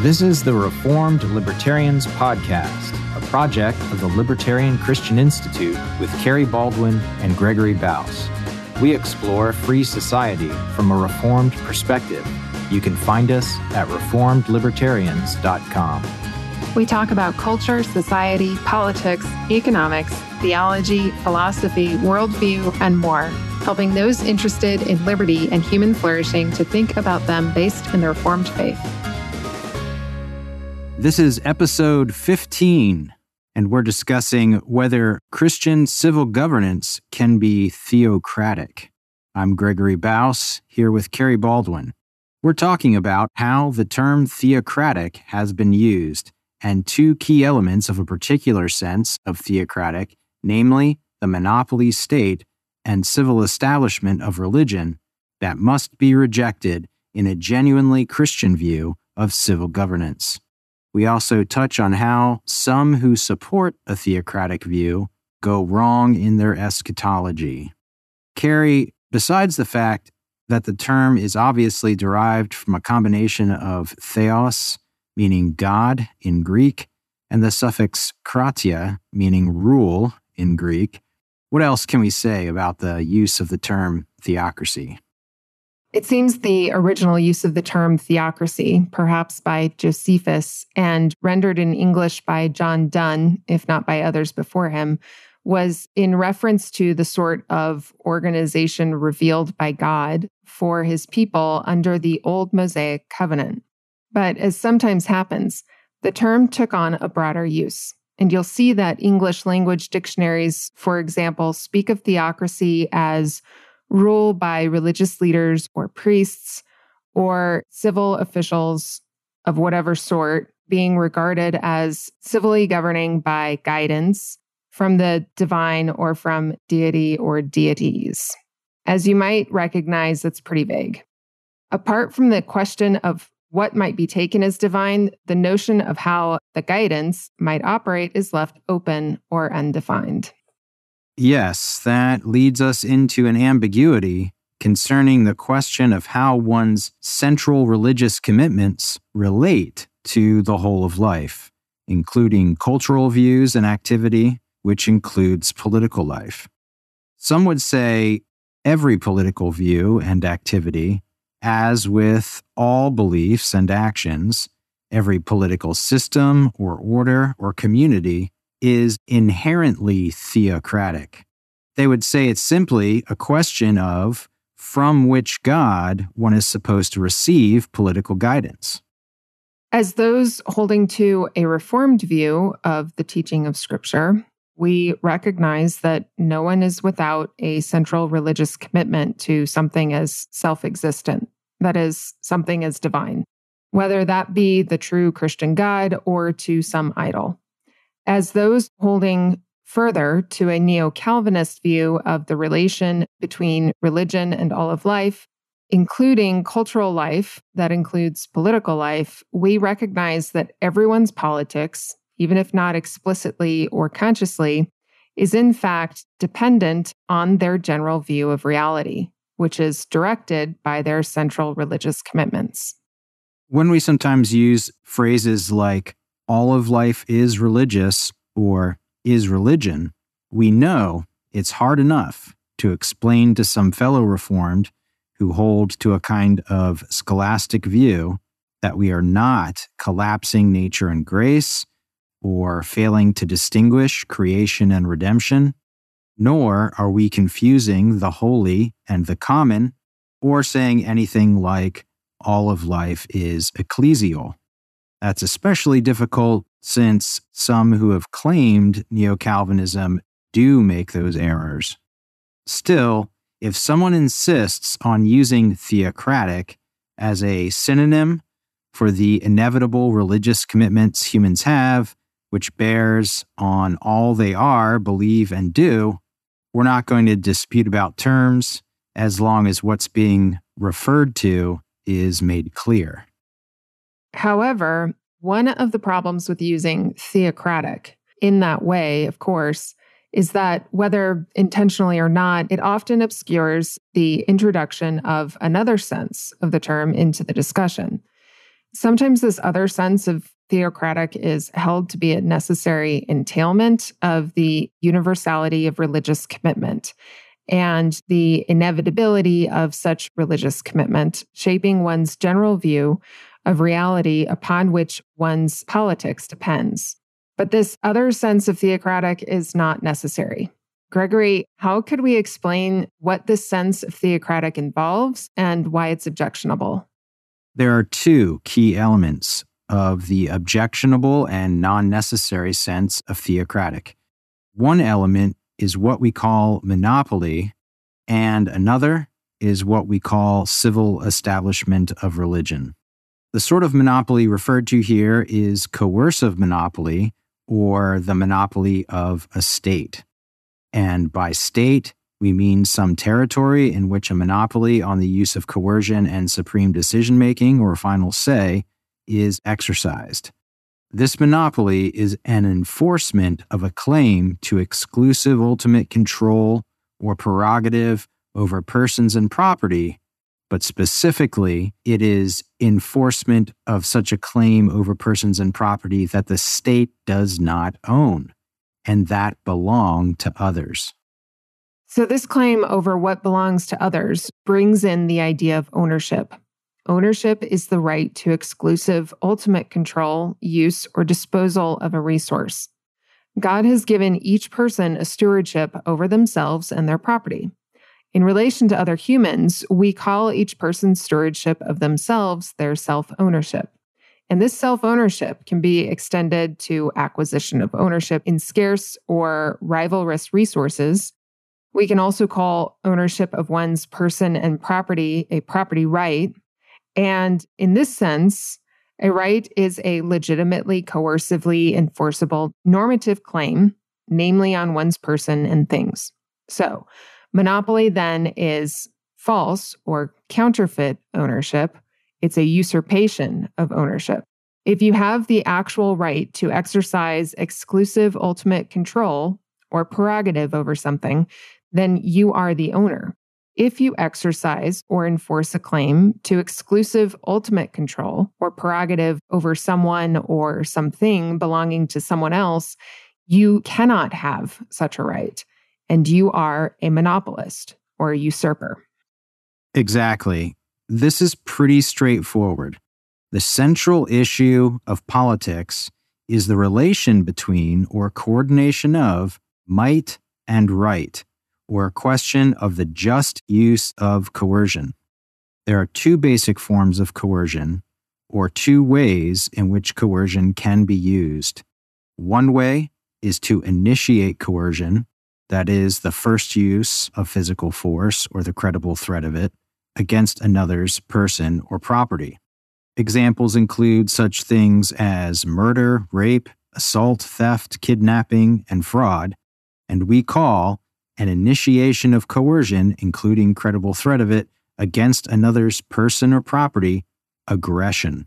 This is the Reformed Libertarians Podcast, a project of the Libertarian Christian Institute with Kerry Baldwin and Gregory Baus. We explore free society from a Reformed perspective. You can find us at reformedlibertarians.com. We talk about culture, society, politics, economics, theology, philosophy, worldview, and more, helping those interested in liberty and human flourishing to think about them based in the Reformed faith. This is episode 15, and we're discussing whether Christian civil governance can be theocratic. I'm Gregory Baus, here with Kerry Baldwin. We're talking about how the term theocratic has been used and two key elements of a particular sense of theocratic, namely the monopoly state and civil establishment of religion, that must be rejected in a genuinely Christian view of civil governance. We also touch on how some who support a theocratic view go wrong in their eschatology. Kerry, besides the fact that the term is obviously derived from a combination of theos, meaning God in Greek, and the suffix kratia, meaning rule in Greek, what else can we say about the use of the term theocracy? It seems the original use of the term theocracy, perhaps by Josephus and rendered in English by John Donne, if not by others before him, was in reference to the sort of organization revealed by God for his people under the old Mosaic covenant. But as sometimes happens, the term took on a broader use. And you'll see that English language dictionaries, for example, speak of theocracy as rule by religious leaders or priests or civil officials of whatever sort being regarded as civilly governing by guidance from the divine or from deity or deities. As you might recognize, that's pretty vague. Apart from the question of what might be taken as divine, the notion of how the guidance might operate is left open or undefined. Yes, that leads us into an ambiguity concerning the question of how one's central religious commitments relate to the whole of life, including cultural views and activity, which includes political life. Some would say every political view and activity, as with all beliefs and actions, every political system or order or community is inherently theocratic. They would say it's simply a question of from which God one is supposed to receive political guidance. As those holding to a reformed view of the teaching of Scripture, we recognize that no one is without a central religious commitment to something as self existent, that is, something as divine, whether that be the true Christian God or to some idol as those holding further to a neo Calvinist view of the relation between religion and all of life, including cultural life that includes political life, we recognize that everyone's politics, even if not explicitly or consciously, is in fact dependent on their general view of reality, which is directed by their central religious commitments. When we sometimes use phrases like all of life is religious or is religion, we know it's hard enough to explain to some fellow Reformed who hold to a kind of scholastic view that we are not collapsing nature and grace or failing to distinguish creation and redemption, nor are we confusing the holy and the common or saying anything like all of life is ecclesial. That's especially difficult since some who have claimed Neo Calvinism do make those errors. Still, if someone insists on using theocratic as a synonym for the inevitable religious commitments humans have, which bears on all they are, believe, and do, we're not going to dispute about terms as long as what's being referred to is made clear. However, one of the problems with using theocratic in that way, of course, is that whether intentionally or not, it often obscures the introduction of another sense of the term into the discussion. Sometimes this other sense of theocratic is held to be a necessary entailment of the universality of religious commitment and the inevitability of such religious commitment, shaping one's general view of reality upon which one's politics depends. But this other sense of theocratic is not necessary. Gregory, how could we explain what this sense of theocratic involves and why it's objectionable? There are two key elements of the objectionable and non necessary sense of theocratic. One element is what we call monopoly, and another is what we call civil establishment of religion. The sort of monopoly referred to here is coercive monopoly or the monopoly of a state. And by state, we mean some territory in which a monopoly on the use of coercion and supreme decision making or final say is exercised. This monopoly is an enforcement of a claim to exclusive ultimate control or prerogative over persons and property, but specifically, it is enforcement of such a claim over persons and property that the state does not own and that belong to others. So, this claim over what belongs to others brings in the idea of ownership. Ownership is the right to exclusive, ultimate control, use, or disposal of a resource. God has given each person a stewardship over themselves and their property. In relation to other humans, we call each person's stewardship of themselves their self ownership. And this self ownership can be extended to acquisition of ownership in scarce or rivalrous resources. We can also call ownership of one's person and property a property right, and in this sense, a right is a legitimately coercively enforceable normative claim, namely on one's person and things. So, monopoly then is false or counterfeit ownership. It's a usurpation of ownership. If you have the actual right to exercise exclusive ultimate control or prerogative over something, then you are the owner if you exercise or enforce a claim to exclusive ultimate control or prerogative over someone or something belonging to someone else, you cannot have such a right. And you are a monopolist or a usurper. Exactly. This is pretty straightforward. The central issue of politics is the relation between or coordination of might and right or a question of the just use of coercion. There are two basic forms of coercion, or two ways in which coercion can be used. One way is to initiate coercion, that is, the first use of physical force or the credible threat of it, against another's person or property. Examples include such things as murder, rape, assault, theft, kidnapping, and fraud, and we call an initiation of coercion, including credible threat of it, against another's person or property, aggression.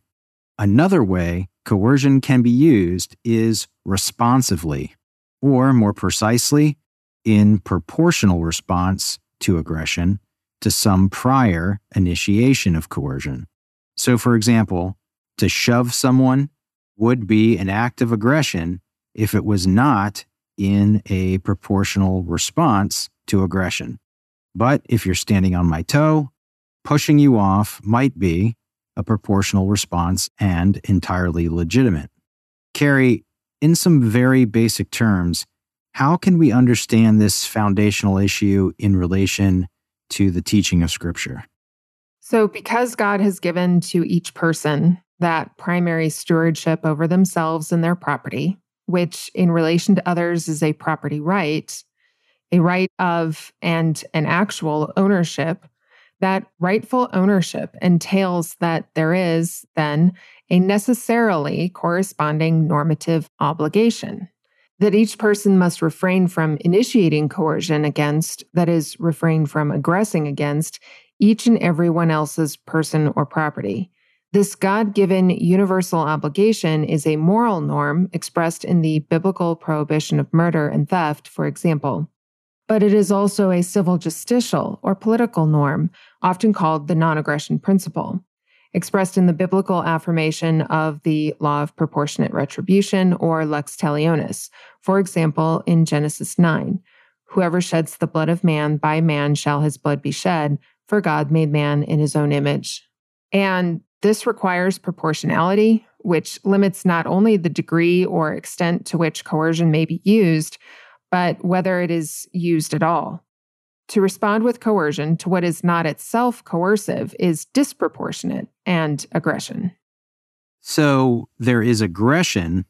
Another way coercion can be used is responsively, or more precisely, in proportional response to aggression to some prior initiation of coercion. So, for example, to shove someone would be an act of aggression if it was not in a proportional response to aggression. But if you're standing on my toe, pushing you off might be a proportional response and entirely legitimate. Kerry, in some very basic terms, how can we understand this foundational issue in relation to the teaching of Scripture? So, because God has given to each person that primary stewardship over themselves and their property, which in relation to others is a property right, a right of and an actual ownership, that rightful ownership entails that there is then a necessarily corresponding normative obligation. That each person must refrain from initiating coercion against, that is, refrain from aggressing against, each and every one else's person or property. This God given universal obligation is a moral norm expressed in the biblical prohibition of murder and theft, for example. But it is also a civil justicial or political norm, often called the non aggression principle. Expressed in the biblical affirmation of the law of proportionate retribution or lex talionis. For example, in Genesis 9, whoever sheds the blood of man, by man shall his blood be shed, for God made man in his own image. And this requires proportionality, which limits not only the degree or extent to which coercion may be used, but whether it is used at all. To respond with coercion to what is not itself coercive is disproportionate and aggression. So there is aggression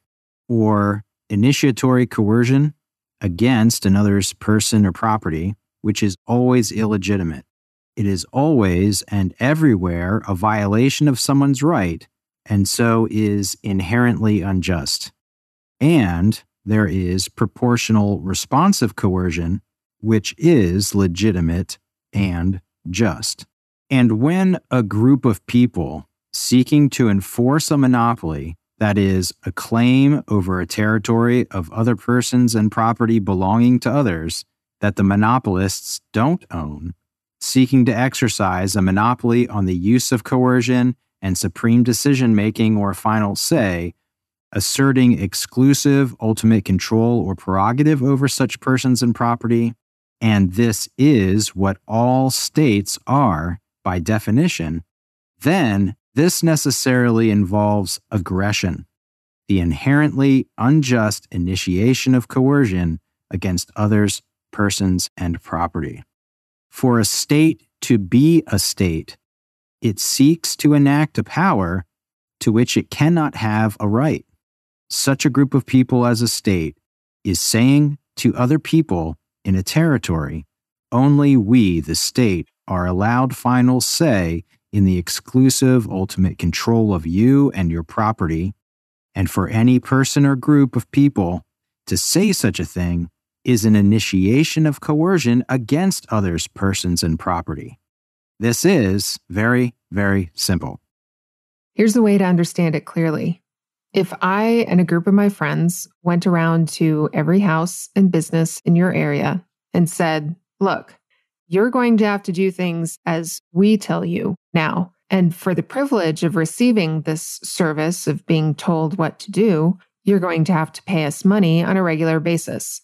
or initiatory coercion against another's person or property, which is always illegitimate. It is always and everywhere a violation of someone's right, and so is inherently unjust. And there is proportional responsive coercion, which is legitimate and just. And when a group of people seeking to enforce a monopoly, that is, a claim over a territory of other persons and property belonging to others that the monopolists don't own, seeking to exercise a monopoly on the use of coercion and supreme decision making or final say, asserting exclusive ultimate control or prerogative over such persons and property, and this is what all states are by definition, then this necessarily involves aggression, the inherently unjust initiation of coercion against others, persons, and property. For a state to be a state, it seeks to enact a power to which it cannot have a right. Such a group of people as a state is saying to other people in a territory, only we, the state, are allowed final say in the exclusive ultimate control of you and your property. And for any person or group of people to say such a thing is an initiation of coercion against others, persons, and property. This is very, very simple. Here's a way to understand it clearly. If I and a group of my friends went around to every house and business in your area and said, Look, you're going to have to do things as we tell you now. And for the privilege of receiving this service of being told what to do, you're going to have to pay us money on a regular basis.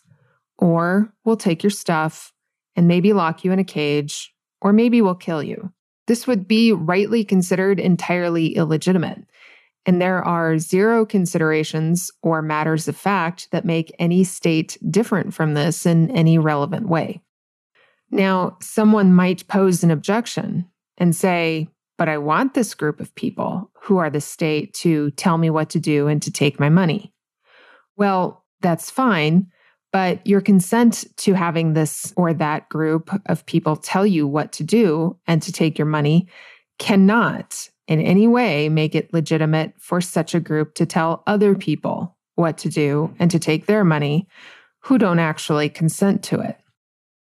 Or we'll take your stuff and maybe lock you in a cage, or maybe we'll kill you. This would be rightly considered entirely illegitimate. And there are zero considerations or matters of fact that make any state different from this in any relevant way. Now, someone might pose an objection and say, but I want this group of people who are the state to tell me what to do and to take my money. Well, that's fine, but your consent to having this or that group of people tell you what to do and to take your money cannot in any way make it legitimate for such a group to tell other people what to do and to take their money who don't actually consent to it.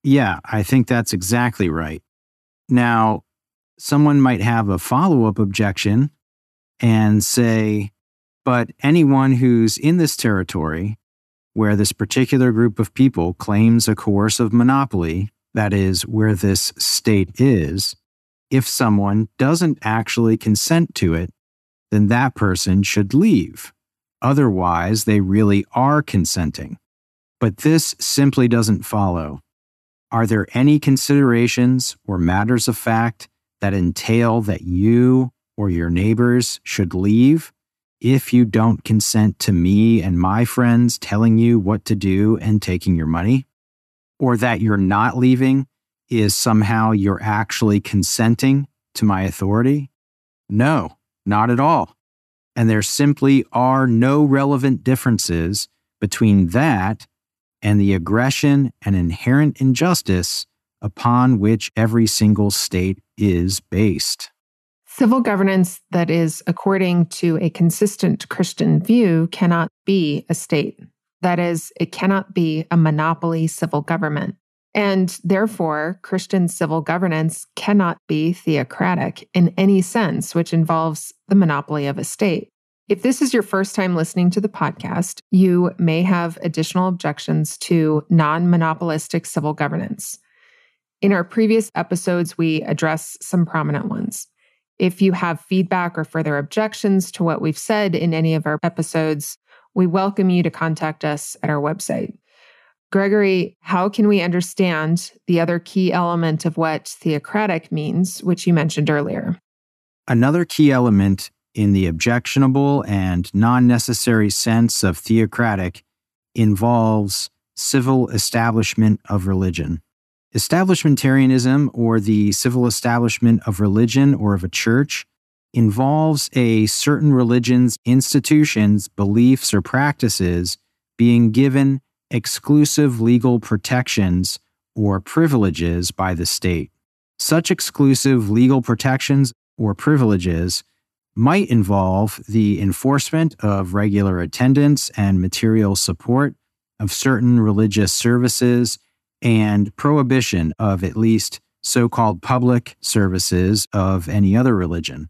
Yeah, I think that's exactly right. Now, someone might have a follow up objection and say, but anyone who's in this territory where this particular group of people claims a coercive monopoly, that is, where this state is, if someone doesn't actually consent to it, then that person should leave. Otherwise, they really are consenting. But this simply doesn't follow. Are there any considerations or matters of fact that entail that you or your neighbors should leave if you don't consent to me and my friends telling you what to do and taking your money? Or that you're not leaving is somehow you're actually consenting to my authority? No, not at all. And there simply are no relevant differences between that and the aggression and inherent injustice upon which every single state is based. Civil governance that is according to a consistent Christian view cannot be a state. That is, it cannot be a monopoly civil government. And therefore, Christian civil governance cannot be theocratic in any sense, which involves the monopoly of a state. If this is your first time listening to the podcast, you may have additional objections to non monopolistic civil governance. In our previous episodes, we address some prominent ones. If you have feedback or further objections to what we've said in any of our episodes, we welcome you to contact us at our website. Gregory, how can we understand the other key element of what theocratic means, which you mentioned earlier? Another key element in the objectionable and non necessary sense of theocratic involves civil establishment of religion. Establishmentarianism, or the civil establishment of religion or of a church, involves a certain religion's institutions, beliefs, or practices being given exclusive legal protections or privileges by the state. Such exclusive legal protections or privileges might involve the enforcement of regular attendance and material support of certain religious services and prohibition of at least so called public services of any other religion.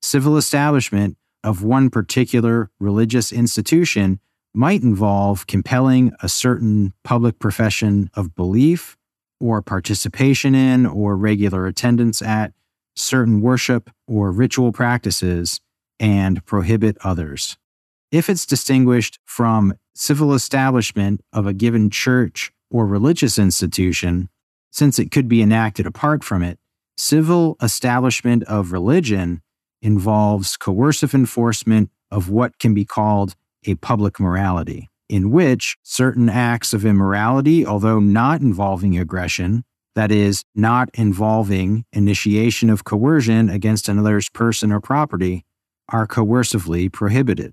Civil establishment of one particular religious institution might involve compelling a certain public profession of belief or participation in or regular attendance at certain worship or ritual practices and prohibit others. If it's distinguished from civil establishment of a given church or religious institution, since it could be enacted apart from it, civil establishment of religion involves coercive enforcement of what can be called a public morality, in which certain acts of immorality, although not involving aggression, that is, not involving initiation of coercion against another's person or property, are coercively prohibited.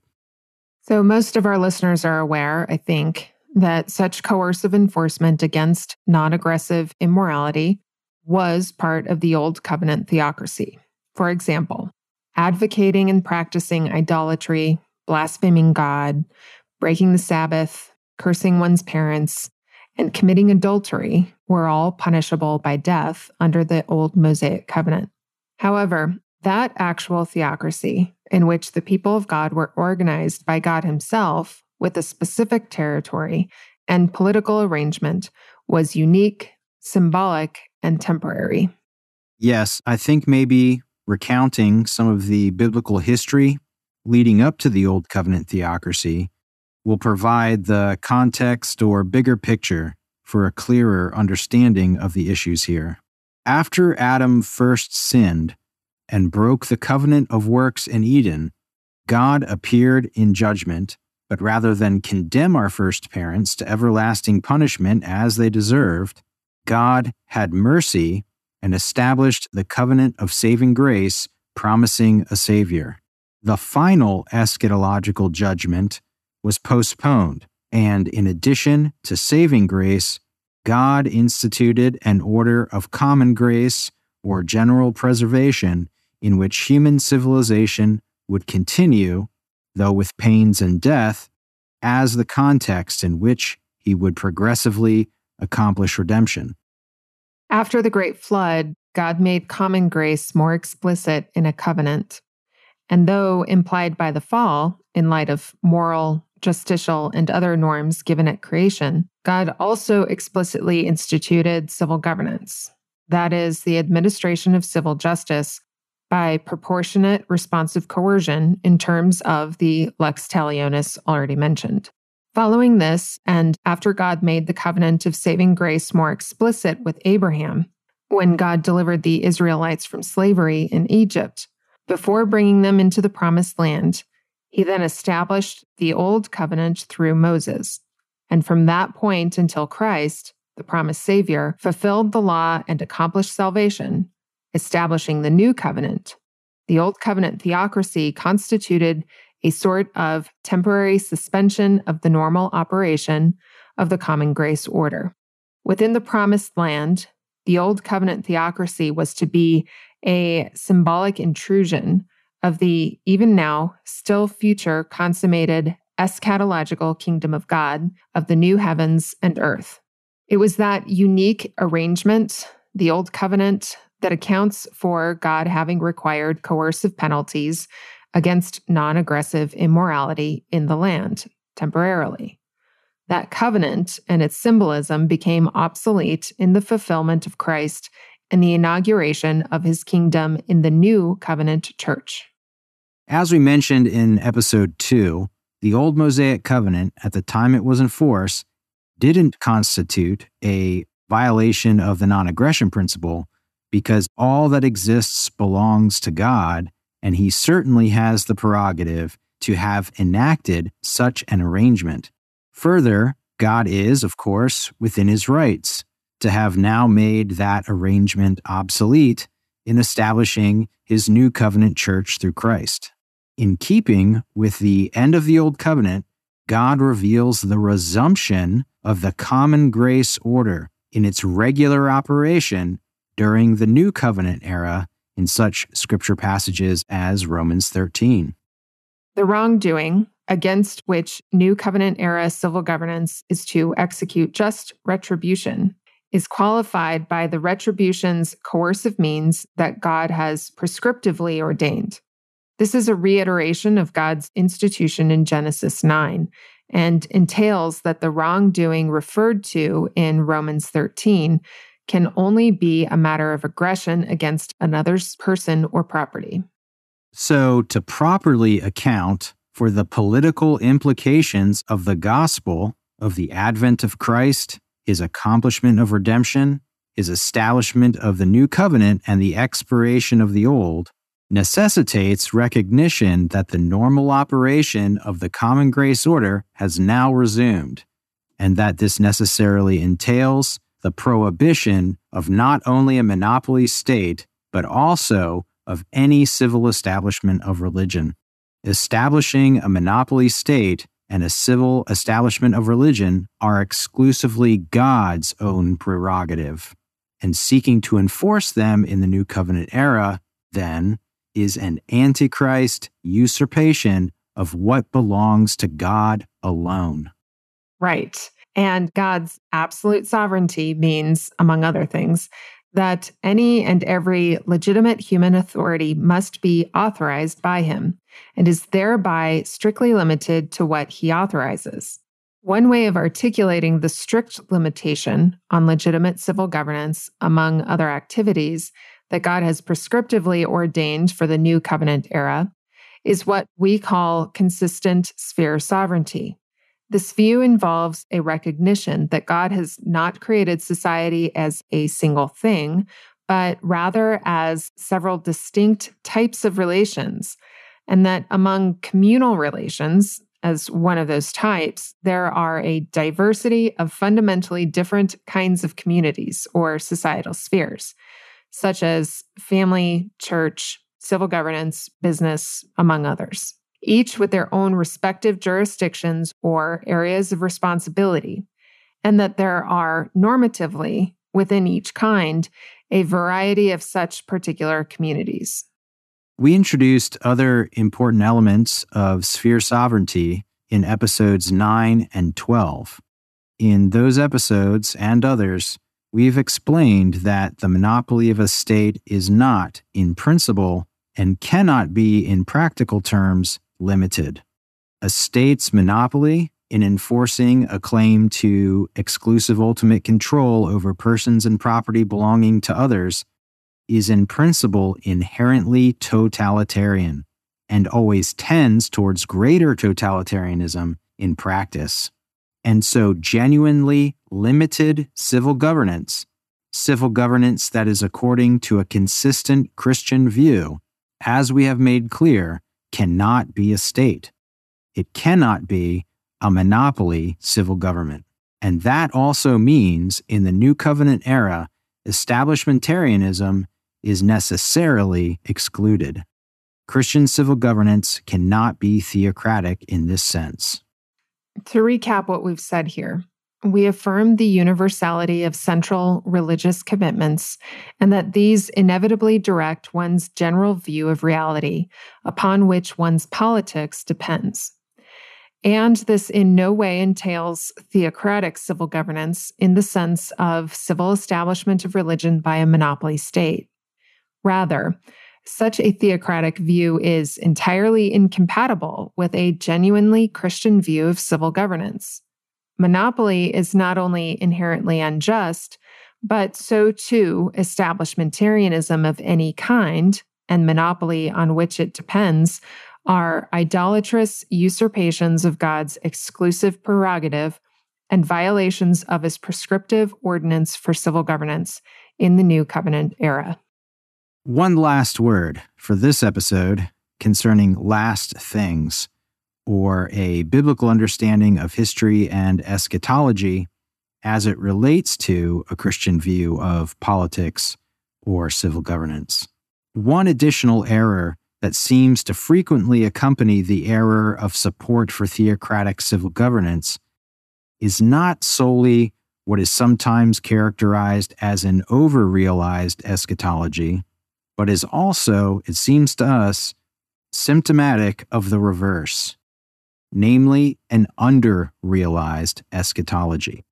So, most of our listeners are aware, I think, that such coercive enforcement against non aggressive immorality was part of the Old Covenant theocracy. For example, advocating and practicing idolatry, blaspheming God, breaking the Sabbath, cursing one's parents, and committing adultery were all punishable by death under the old Mosaic covenant. However, that actual theocracy, in which the people of God were organized by God Himself with a specific territory and political arrangement, was unique, symbolic, and temporary. Yes, I think maybe recounting some of the biblical history leading up to the Old Covenant theocracy will provide the context or bigger picture for a clearer understanding of the issues here. After Adam first sinned and broke the covenant of works in Eden, God appeared in judgment, but rather than condemn our first parents to everlasting punishment as they deserved, God had mercy and established the covenant of saving grace, promising a Savior. The final eschatological judgment was postponed, and in addition to saving grace, God instituted an order of common grace or general preservation in which human civilization would continue, though with pains and death, as the context in which he would progressively accomplish redemption. After the Great Flood, God made common grace more explicit in a covenant. And though implied by the fall, in light of moral, justicial, and other norms given at creation, God also explicitly instituted civil governance. That is, the administration of civil justice by proportionate responsive coercion in terms of the lex talionis already mentioned. Following this, and after God made the covenant of saving grace more explicit with Abraham, when God delivered the Israelites from slavery in Egypt, before bringing them into the promised land, he then established the old covenant through Moses. And from that point until Christ, the promised Savior, fulfilled the law and accomplished salvation, establishing the new covenant. The old covenant theocracy constituted a sort of temporary suspension of the normal operation of the common grace order. Within the promised land, the old covenant theocracy was to be a symbolic intrusion of the even now, still future consummated eschatological kingdom of God of the new heavens and earth. It was that unique arrangement, the old covenant, that accounts for God having required coercive penalties against non aggressive immorality in the land temporarily. That covenant and its symbolism became obsolete in the fulfillment of Christ and the inauguration of his kingdom in the new covenant church. As we mentioned in episode 2, the old Mosaic covenant, at the time it was in force, didn't constitute a violation of the non aggression principle because all that exists belongs to God, and He certainly has the prerogative to have enacted such an arrangement. Further, God is, of course, within His rights to have now made that arrangement obsolete in establishing His new covenant church through Christ. In keeping with the end of the Old Covenant, God reveals the resumption of the common grace order in its regular operation during the New Covenant era in such scripture passages as Romans 13. The wrongdoing against which New Covenant era civil governance is to execute just retribution is qualified by the retribution's coercive means that God has prescriptively ordained. This is a reiteration of God's institution in Genesis 9 and entails that the wrongdoing referred to in Romans 13 can only be a matter of aggression against another's person or property. So, to properly account for the political implications of the gospel of the advent of Christ, his accomplishment of redemption, his establishment of the new covenant, and the expiration of the old, necessitates recognition that the normal operation of the common grace order has now resumed, and that this necessarily entails the prohibition of not only a monopoly state, but also of any civil establishment of religion. Establishing a monopoly state and a civil establishment of religion are exclusively God's own prerogative, and seeking to enforce them in the New Covenant era, then, is an antichrist usurpation of what belongs to God alone. Right. And God's absolute sovereignty means, among other things, that any and every legitimate human authority must be authorized by him and is thereby strictly limited to what he authorizes. One way of articulating the strict limitation on legitimate civil governance, among other activities, that God has prescriptively ordained for the new covenant era is what we call consistent sphere sovereignty. This view involves a recognition that God has not created society as a single thing, but rather as several distinct types of relations, and that among communal relations, as one of those types, there are a diversity of fundamentally different kinds of communities or societal spheres such as family, church, civil governance, business, among others, each with their own respective jurisdictions or areas of responsibility, and that there are normatively within each kind a variety of such particular communities. We introduced other important elements of sphere sovereignty in episodes 9 and 12. In those episodes and others, we've explained that the monopoly of a state is not, in principle, and cannot be, in practical terms, limited. A state's monopoly in enforcing a claim to exclusive ultimate control over persons and property belonging to others is, in principle, inherently totalitarian and always tends towards greater totalitarianism in practice. And so, genuinely limited civil governance, civil governance that is according to a consistent Christian view, as we have made clear, cannot be a state. It cannot be a monopoly civil government. And that also means in the New Covenant era, establishmentarianism is necessarily excluded. Christian civil governance cannot be theocratic in this sense. To recap what we've said here, we affirm the universality of central religious commitments and that these inevitably direct one's general view of reality upon which one's politics depends. And this in no way entails theocratic civil governance in the sense of civil establishment of religion by a monopoly state. Rather, such a theocratic view is entirely incompatible with a genuinely Christian view of civil governance. Monopoly is not only inherently unjust, But so too, establishmentarianism of any kind and monopoly on which it depends are idolatrous usurpations of God's exclusive prerogative and violations of his prescriptive ordinance for civil governance in the New Covenant era. One last word for this episode concerning last things, or a biblical understanding of history and eschatology as it relates to a Christian view of politics or civil governance. One additional error that seems to frequently accompany the error of support for theocratic civil governance is not solely what is sometimes characterized as an over realized eschatology, but is also, it seems to us, symptomatic of the reverse, namely an under realized eschatology.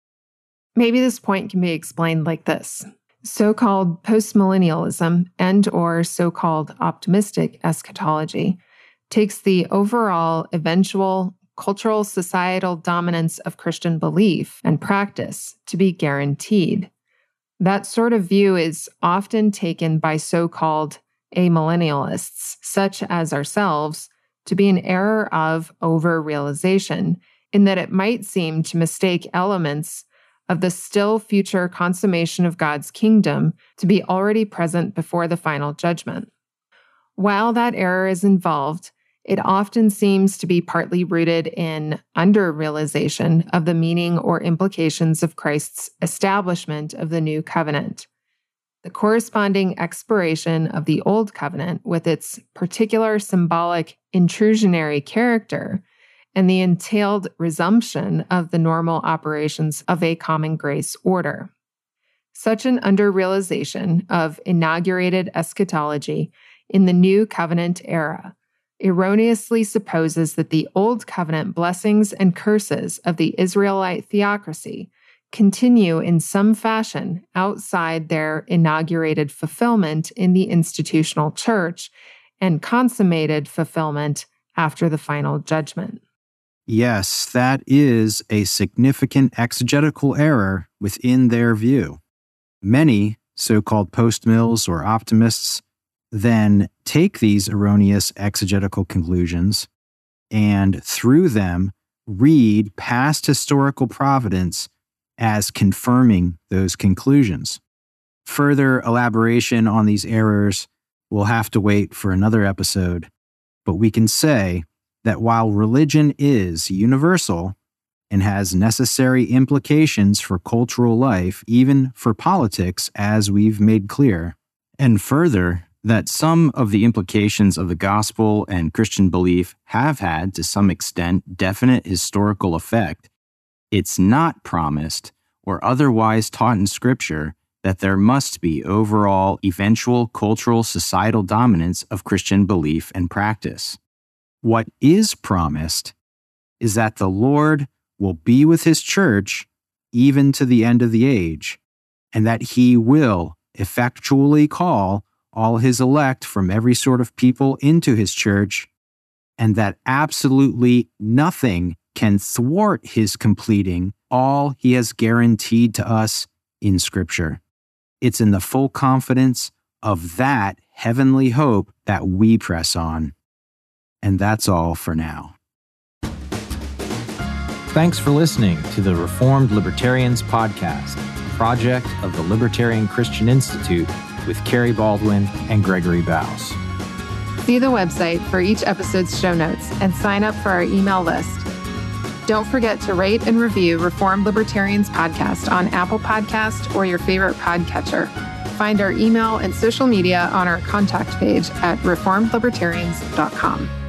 Maybe this point can be explained like this. So-called postmillennialism and or so-called optimistic eschatology takes the overall eventual cultural societal dominance of Christian belief and practice to be guaranteed. That sort of view is often taken by so called amillennialists, such as ourselves, to be an error of over realization, in that it might seem to mistake elements of the still future consummation of God's kingdom to be already present before the final judgment. While that error is involved, it often seems to be partly rooted in under realization of the meaning or implications of Christ's establishment of the new covenant. The corresponding expiration of the old covenant, with its particular symbolic intrusionary character, and the entailed resumption of the normal operations of a common grace order. Such an underrealization of inaugurated eschatology in the new covenant era erroneously supposes that the Old Covenant blessings and curses of the Israelite theocracy continue in some fashion outside their inaugurated fulfillment in the institutional church and consummated fulfillment after the final judgment. Yes, that is a significant exegetical error within their view. Many so called post mills or optimists then take these erroneous exegetical conclusions and through them read past historical providence as confirming those conclusions. Further elaboration on these errors will have to wait for another episode, but we can say that while religion is universal and has necessary implications for cultural life, even for politics, as we've made clear, and further, that some of the implications of the gospel and Christian belief have had, to some extent, definite historical effect, it's not promised or otherwise taught in Scripture that there must be overall eventual cultural societal dominance of Christian belief and practice. What is promised is that the Lord will be with his church even to the end of the age, and that he will effectually call all his elect from every sort of people into his church, and that absolutely nothing can thwart his completing all he has guaranteed to us in Scripture. It's in the full confidence of that heavenly hope that we press on. And that's all for now. Thanks for listening to the Reformed Libertarians Podcast, a project of the Libertarian Christian Institute with Kerry Baldwin and Gregory Baus. See the website for each episode's show notes and sign up for our email list. Don't forget to rate and review Reformed Libertarians Podcast on Apple Podcast or your favorite podcatcher. Find our email and social media on our contact page at reformedlibertarians.com.